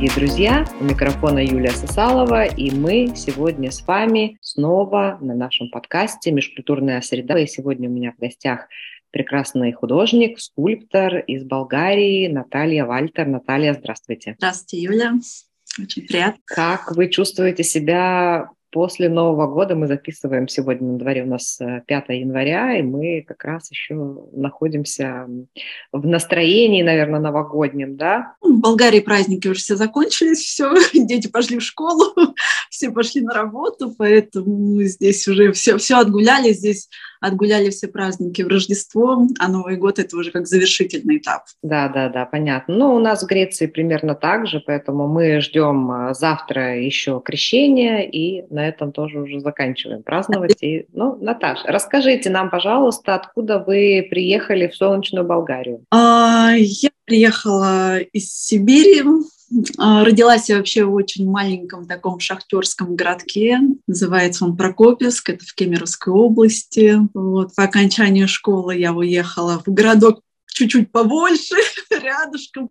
дорогие друзья! У микрофона Юлия Сосалова, и мы сегодня с вами снова на нашем подкасте «Межкультурная среда». И сегодня у меня в гостях прекрасный художник, скульптор из Болгарии Наталья Вальтер. Наталья, здравствуйте. Здравствуйте, Юля. Очень приятно. Как вы чувствуете себя после Нового года мы записываем сегодня на дворе у нас 5 э, января, и мы как раз еще находимся в настроении, наверное, новогоднем, да? Ну, в Болгарии праздники уже все закончились, все, дети пошли в школу, все пошли на работу, поэтому здесь уже все, все отгуляли, здесь отгуляли все праздники в Рождество, а Новый год это уже как завершительный этап. Да, да, да, понятно. Ну, у нас в Греции примерно так же, поэтому мы ждем э, завтра еще крещения, и на этом тоже уже заканчиваем праздновать. И, ну, Наташа, расскажите нам, пожалуйста, откуда вы приехали в солнечную Болгарию? А, я приехала из Сибири, а, Родилась я вообще в очень маленьком таком шахтерском городке, называется он Прокопьевск, это в Кемеровской области. Вот, по окончанию школы я уехала в городок чуть-чуть побольше, рядышком,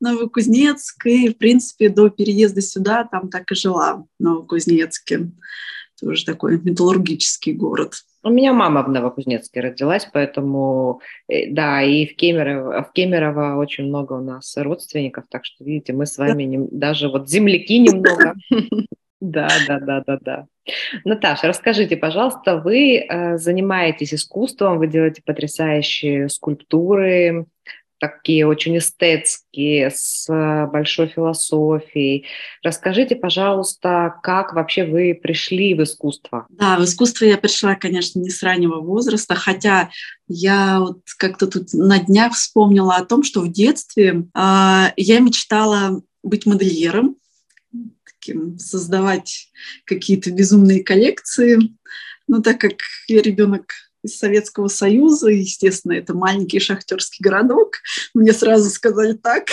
Новокузнецк, и, в принципе, до переезда сюда там так и жила в Новокузнецке. Тоже такой металлургический город. У меня мама в Новокузнецке родилась, поэтому, э, да, и в Кемерово, в Кемерово очень много у нас родственников, так что, видите, мы с вами не, даже вот земляки немного. Да, да, да, да, да. Наташа, расскажите, пожалуйста, вы э, занимаетесь искусством, вы делаете потрясающие скульптуры, такие очень эстетские, с э, большой философией. Расскажите, пожалуйста, как вообще вы пришли в искусство? Да, в искусство я пришла, конечно, не с раннего возраста, хотя я вот как-то тут на днях вспомнила о том, что в детстве э, я мечтала быть модельером, таким, создавать какие-то безумные коллекции. Но так как я ребенок из Советского Союза. Естественно, это маленький шахтерский городок. Мне сразу сказали так.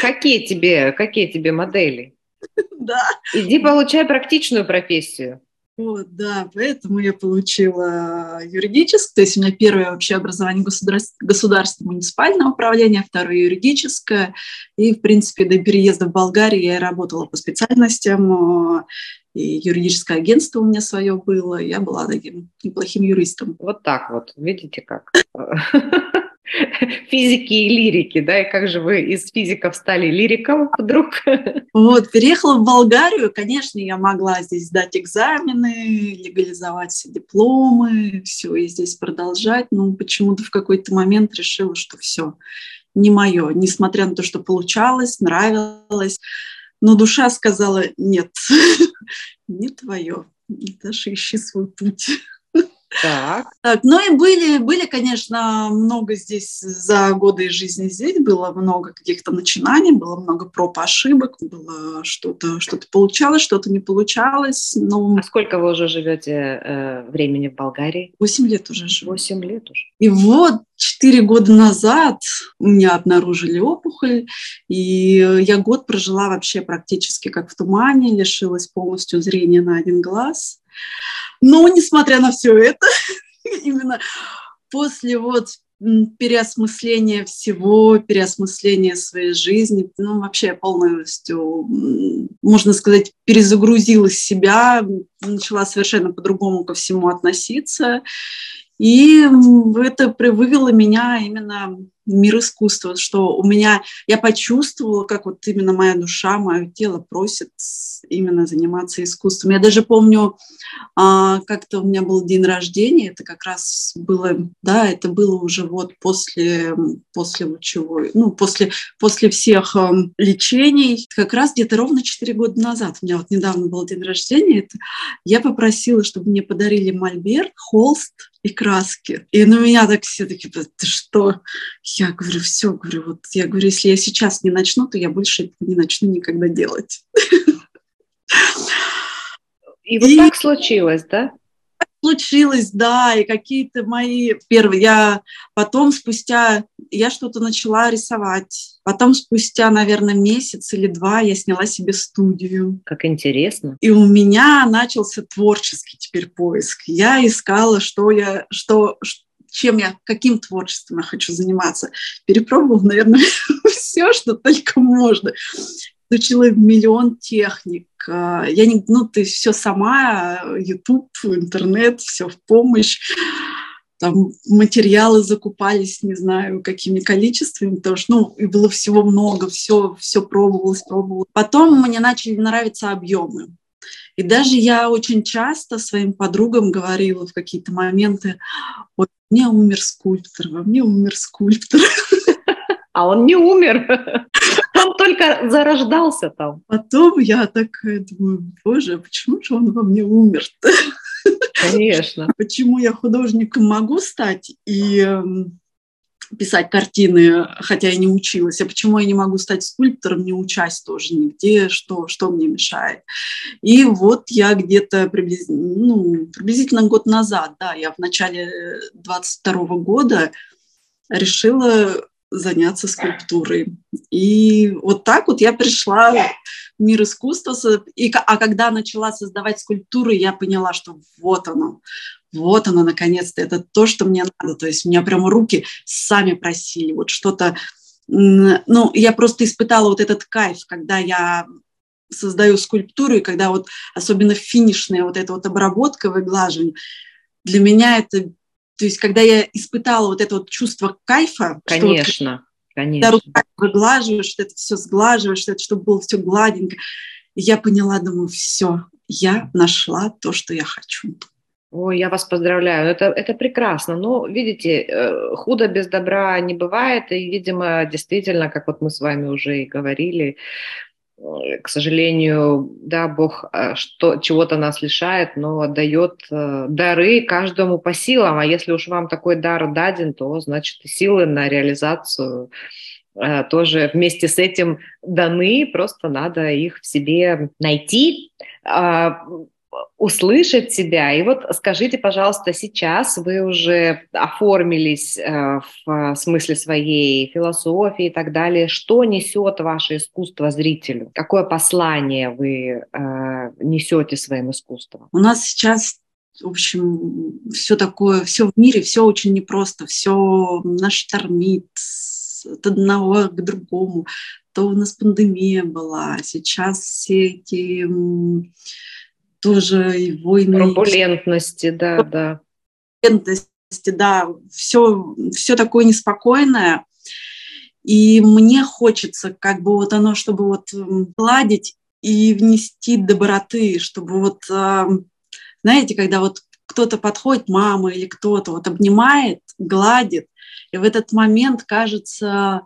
Какие тебе, какие тебе модели? Да. Иди получай практичную профессию. Вот, да, поэтому я получила юридическое, то есть у меня первое вообще образование государств, государства муниципального управления, второе юридическое, и, в принципе, до переезда в Болгарию я работала по специальностям, и юридическое агентство у меня свое было, я была таким неплохим юристом. Вот так вот, видите как? физики и лирики, да, и как же вы из физиков стали лириком вдруг? Вот, переехала в Болгарию, конечно, я могла здесь сдать экзамены, легализовать все дипломы, все, и здесь продолжать, но почему-то в какой-то момент решила, что все, не мое, несмотря на то, что получалось, нравилось, но душа сказала, нет, не твое, Даша, ищи свой путь. Так. так. Ну и были, были, конечно, много здесь за годы жизни здесь, было много каких-то начинаний, было много проб ошибок, было что-то что получалось, что-то не получалось. Но... А сколько вы уже живете э, времени в Болгарии? Восемь лет уже живу. Восемь лет уже. И вот четыре года назад у меня обнаружили опухоль, и я год прожила вообще практически как в тумане, лишилась полностью зрения на один глаз. Но, несмотря на все это, именно после вот переосмысления всего, переосмысления своей жизни, ну, вообще полностью, можно сказать, перезагрузила себя, начала совершенно по-другому ко всему относиться. И это вывело меня именно мир искусства, что у меня, я почувствовала, как вот именно моя душа, мое тело просит именно заниматься искусством. Я даже помню, а, как-то у меня был день рождения, это как раз было, да, это было уже вот после, после лучевой, ну, после, после всех э, лечений, как раз где-то ровно 4 года назад, у меня вот недавно был день рождения, это, я попросила, чтобы мне подарили мольберт, холст и краски. И на меня так все такие, ты что? Я говорю, все, говорю, вот я говорю, если я сейчас не начну, то я больше этого не начну никогда делать. И вот и... так случилось, да? Случилось, да, и какие-то мои первые, я потом спустя, я что-то начала рисовать, потом спустя, наверное, месяц или два я сняла себе студию. Как интересно. И у меня начался творческий теперь поиск. Я искала, что я, что, чем я, каким творчеством я хочу заниматься. Перепробовал, наверное, все, что только можно. Изучила миллион техник. Я не, ну, ты все сама, YouTube, интернет, все в помощь там материалы закупались, не знаю, какими количествами, что, ну, и было всего много, все, все пробовалось, пробовалось. Потом мне начали нравиться объемы. И даже я очень часто своим подругам говорила в какие-то моменты, вот мне умер скульптор, во мне умер скульптор. А он не умер. Он только зарождался там. Потом я такая думаю, боже, почему же он во мне умер-то? Конечно. Почему я художником могу стать и эм, писать картины, хотя я не училась, а почему я не могу стать скульптором, не учась тоже нигде, что, что мне мешает. И вот я где-то приблизительно, ну, приблизительно год назад, да, я в начале 22 года решила заняться скульптурой. И вот так вот я пришла мир искусства. И, а когда начала создавать скульптуры, я поняла, что вот оно, вот оно, наконец-то, это то, что мне надо. То есть у меня прямо руки сами просили вот что-то. Ну, я просто испытала вот этот кайф, когда я создаю скульптуру, и когда вот особенно финишная вот эта вот обработка, выглаживание, для меня это то есть, когда я испытала вот это вот чувство кайфа, конечно, конечно. Когда выглаживаешь, что это все сглаживаешь, это, чтобы было все гладенько, я поняла, думаю, все, я нашла то, что я хочу. Ой, я вас поздравляю, это, это прекрасно. Но, видите, э, худо без добра не бывает, и, видимо, действительно, как вот мы с вами уже и говорили, к сожалению, да, Бог э, что, чего-то нас лишает, но дает э, дары каждому по силам. А если уж вам такой дар даден, то, значит, силы на реализацию тоже вместе с этим даны, просто надо их в себе найти. Услышать себя. И вот скажите, пожалуйста, сейчас вы уже оформились э, в смысле своей философии и так далее. Что несет ваше искусство зрителю? Какое послание вы э, несете своим искусством? У нас сейчас в общем, все такое, все в мире, все очень непросто, все наш штормит от одного к другому. То у нас пандемия была, сейчас все эти тоже и войны. Турбулентности, да, да. Турбулентности, да, все, все такое неспокойное. И мне хочется как бы вот оно, чтобы вот гладить и внести доброты, чтобы вот, знаете, когда вот кто-то подходит, мама или кто-то вот обнимает, гладит, и в этот момент кажется,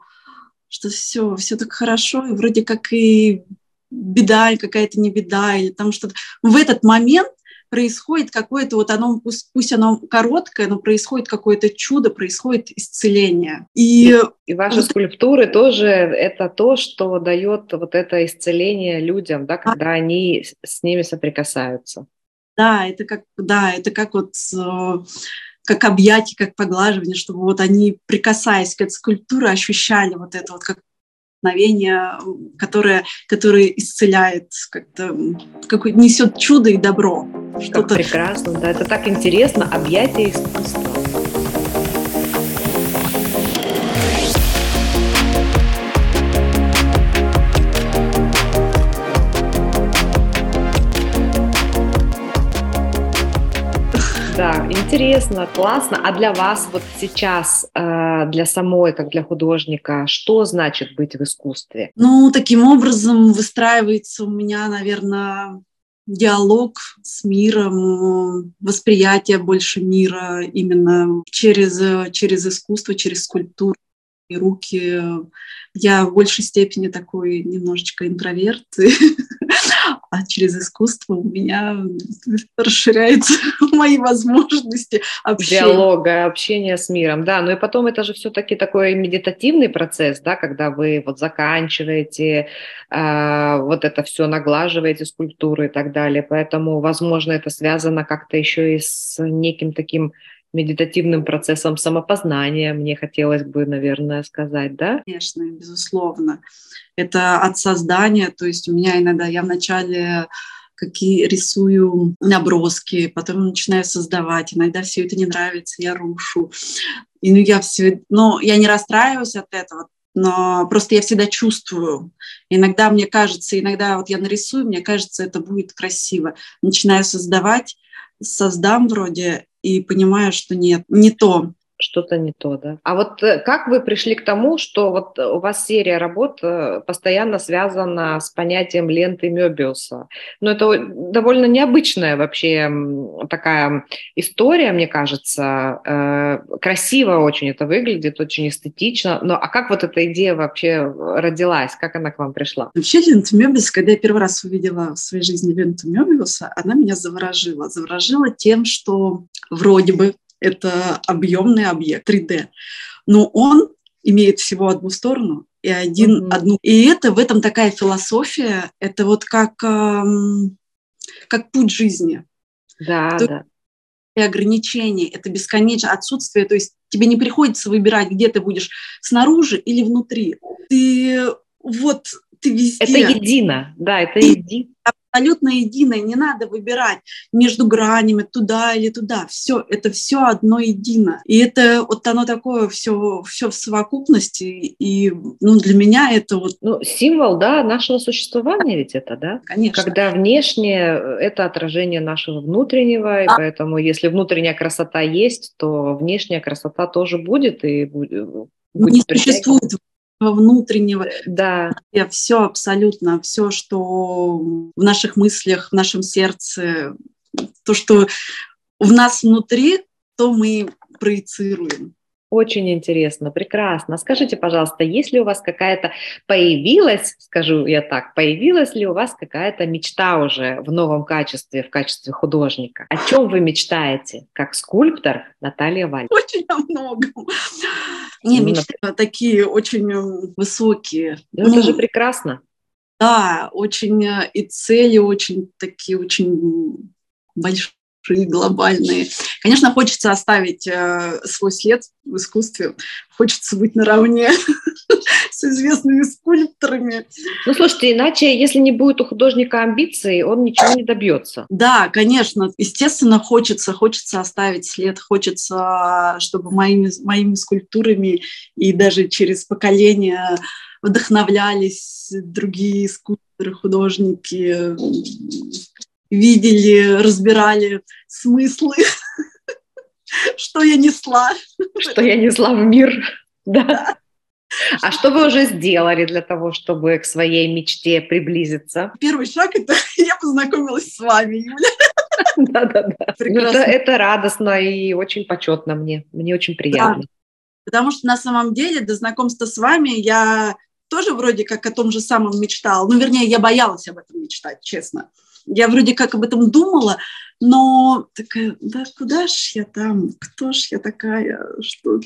что все, все так хорошо, и вроде как и беда какая-то не беда, или там что-то. В этот момент происходит какое-то, вот оно, пусть, пусть оно короткое, но происходит какое-то чудо, происходит исцеление. И, и ваши скульптуры тоже это то, что дает вот это исцеление людям, да, когда они с ними соприкасаются. Да, это как, да, это как вот э, как объятие, как поглаживание, чтобы вот они, прикасаясь к этой скульптуре, ощущали вот это вот как вдохновение, которое, которое исцеляет, как-то какой несет чудо и добро. Что-то прекрасно, да, это так интересно, объятие искусства. Интересно, классно. А для вас вот сейчас, э, для самой, как для художника, что значит быть в искусстве? Ну, таким образом выстраивается у меня, наверное, диалог с миром, восприятие больше мира именно через, через искусство, через скульптуру и руки. Я в большей степени такой немножечко интроверт, а через искусство у меня расширяются мои возможности общения. Диалога, общения с миром, да. Ну и потом это же все-таки такой медитативный процесс, да, когда вы вот заканчиваете, э, вот это все наглаживаете скульптуры и так далее. Поэтому, возможно, это связано как-то еще и с неким таким медитативным процессом самопознания, мне хотелось бы, наверное, сказать, да? Конечно, безусловно. Это от создания, то есть у меня иногда, я вначале какие рисую наброски, потом начинаю создавать. Иногда все это не нравится, я рушу. И ну, я все, ну, я не расстраиваюсь от этого, но просто я всегда чувствую. Иногда мне кажется, иногда вот я нарисую, мне кажется, это будет красиво. Начинаю создавать, создам вроде и понимаю, что нет, не то что-то не то, да. А вот э, как вы пришли к тому, что вот у вас серия работ э, постоянно связана с понятием ленты Мёбиуса? Ну, это довольно необычная вообще такая история, мне кажется. Э, красиво очень это выглядит, очень эстетично. Но а как вот эта идея вообще родилась? Как она к вам пришла? Вообще лента Мёбиус, когда я первый раз увидела в своей жизни ленту Мёбиуса, она меня заворожила. Заворожила тем, что вроде бы это объемный объект 3D. Но он имеет всего одну сторону и один, mm-hmm. одну. И это в этом такая философия, это вот как, эм, как путь жизни. Да, То да. И ограничения, это бесконечное отсутствие, то есть тебе не приходится выбирать, где ты будешь, снаружи или внутри. Ты вот, ты везде. Это едино, да, это едино абсолютно единое, не надо выбирать между гранями туда или туда. Все, это все одно едино. И это вот оно такое все, все в совокупности. И ну, для меня это вот... Ну, символ, да, нашего существования ведь это, да? Конечно. Когда внешнее – это отражение нашего внутреннего, и а. поэтому если внутренняя красота есть, то внешняя красота тоже будет, и будет не существует внутреннего. Да. Все абсолютно, все, что в наших мыслях, в нашем сердце, то, что в нас внутри, то мы проецируем. Очень интересно, прекрасно. Скажите, пожалуйста, есть ли у вас какая-то появилась, скажу я так, появилась ли у вас какая-то мечта уже в новом качестве, в качестве художника? О чем вы мечтаете, как скульптор Наталья Валь? Очень о многом. Не, ну, мечты такие очень э, высокие. Ну, ну, это же прекрасно. Да, очень э, и цели очень такие, очень большие глобальные. Конечно, хочется оставить э, свой след в искусстве, хочется быть наравне с известными скульпторами. Ну, слушайте, иначе, если не будет у художника амбиций, он ничего не добьется. Да, конечно. Естественно, хочется, хочется оставить след, хочется, чтобы моими, моими скульптурами и даже через поколения вдохновлялись другие скульпторы, художники, видели, разбирали смыслы, что я несла. Что я несла в мир, да. А что вы уже сделали для того, чтобы к своей мечте приблизиться? Первый шаг – это я познакомилась с вами, Юля. Да-да-да. Ну, это, это радостно и очень почетно мне. Мне очень приятно. Да. Потому что на самом деле до знакомства с вами я тоже вроде как о том же самом мечтала. Ну, вернее, я боялась об этом мечтать, честно. Я вроде как об этом думала, но такая, да куда ж я там, кто ж я такая, что...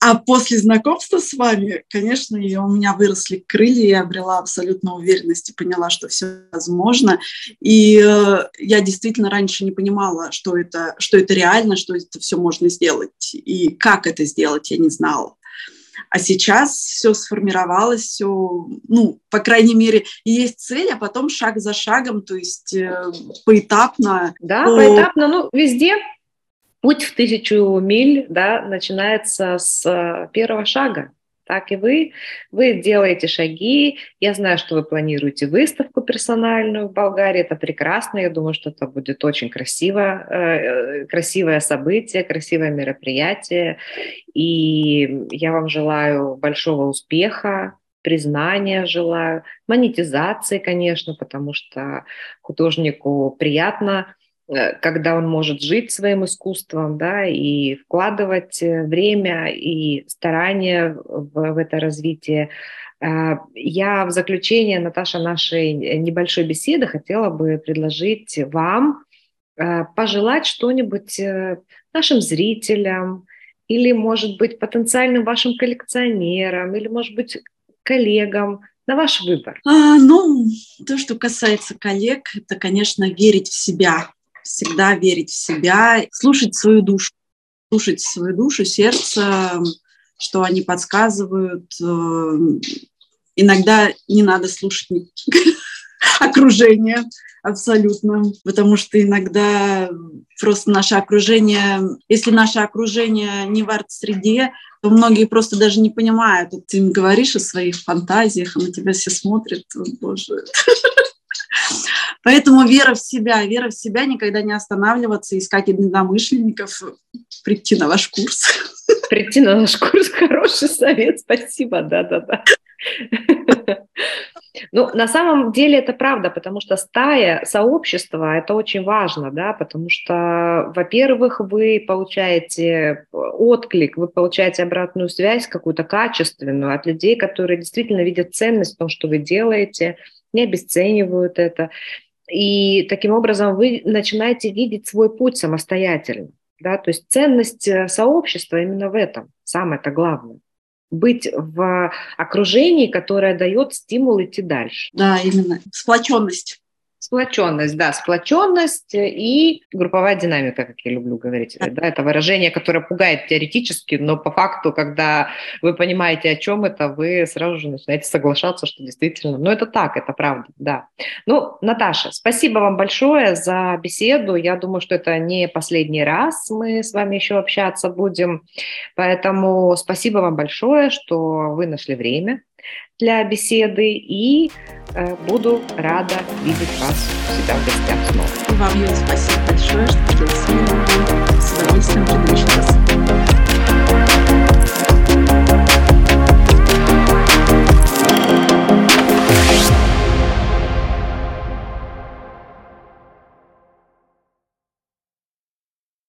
А после знакомства с вами, конечно, и у меня выросли крылья, я обрела абсолютно уверенность и поняла, что все возможно. И э, я действительно раньше не понимала, что это, что это реально, что это все можно сделать. И как это сделать, я не знала. А сейчас все сформировалось, все, ну, по крайней мере, есть цель, а потом шаг за шагом, то есть э, поэтапно. Да, то... поэтапно, ну, везде путь в тысячу миль, да, начинается с э, первого шага так и вы. Вы делаете шаги. Я знаю, что вы планируете выставку персональную в Болгарии. Это прекрасно. Я думаю, что это будет очень красиво, э, красивое событие, красивое мероприятие. И я вам желаю большого успеха, признания желаю, монетизации, конечно, потому что художнику приятно когда он может жить своим искусством, да, и вкладывать э, время и старания в, в это развитие. Э, я в заключение, Наташа, нашей небольшой беседы хотела бы предложить вам пожелать что-нибудь нашим зрителям или, может быть, потенциальным вашим коллекционерам, или, может быть, коллегам, на ваш выбор. А, ну, то, что касается коллег, это, конечно, верить в себя, всегда верить в себя, слушать свою душу, слушать свою душу, сердце, что они подсказывают. Э, иногда не надо слушать окружение абсолютно. Потому что иногда просто наше окружение, если наше окружение не в арт-среде, то многие просто даже не понимают. Ты им говоришь о своих фантазиях, а на тебя все смотрят, боже. Поэтому вера в себя, вера в себя, никогда не останавливаться, искать единомышленников, прийти на ваш курс. Прийти на наш курс, хороший совет, спасибо, да-да-да. Ну, на самом деле это правда, потому что стая, сообщество – это очень важно, да, потому что, во-первых, вы получаете отклик, вы получаете обратную связь какую-то качественную от людей, которые действительно видят ценность в том, что вы делаете, не обесценивают это. И таким образом вы начинаете видеть свой путь самостоятельно. Да? То есть ценность э, сообщества именно в этом, самое-то главное быть в окружении, которое дает стимул идти дальше. Да, именно. Сплоченность. Сплоченность, да, сплоченность и групповая динамика, как я люблю говорить. Да, это выражение, которое пугает теоретически, но по факту, когда вы понимаете, о чем это, вы сразу же начинаете соглашаться, что действительно, ну это так, это правда, да. Ну, Наташа, спасибо вам большое за беседу. Я думаю, что это не последний раз мы с вами еще общаться будем. Поэтому спасибо вам большое, что вы нашли время для беседы и э, буду рада видеть вас у себя в гостях снова. И вам, Юля, спасибо большое, что поделились с нами. С удовольствием приглашу вас.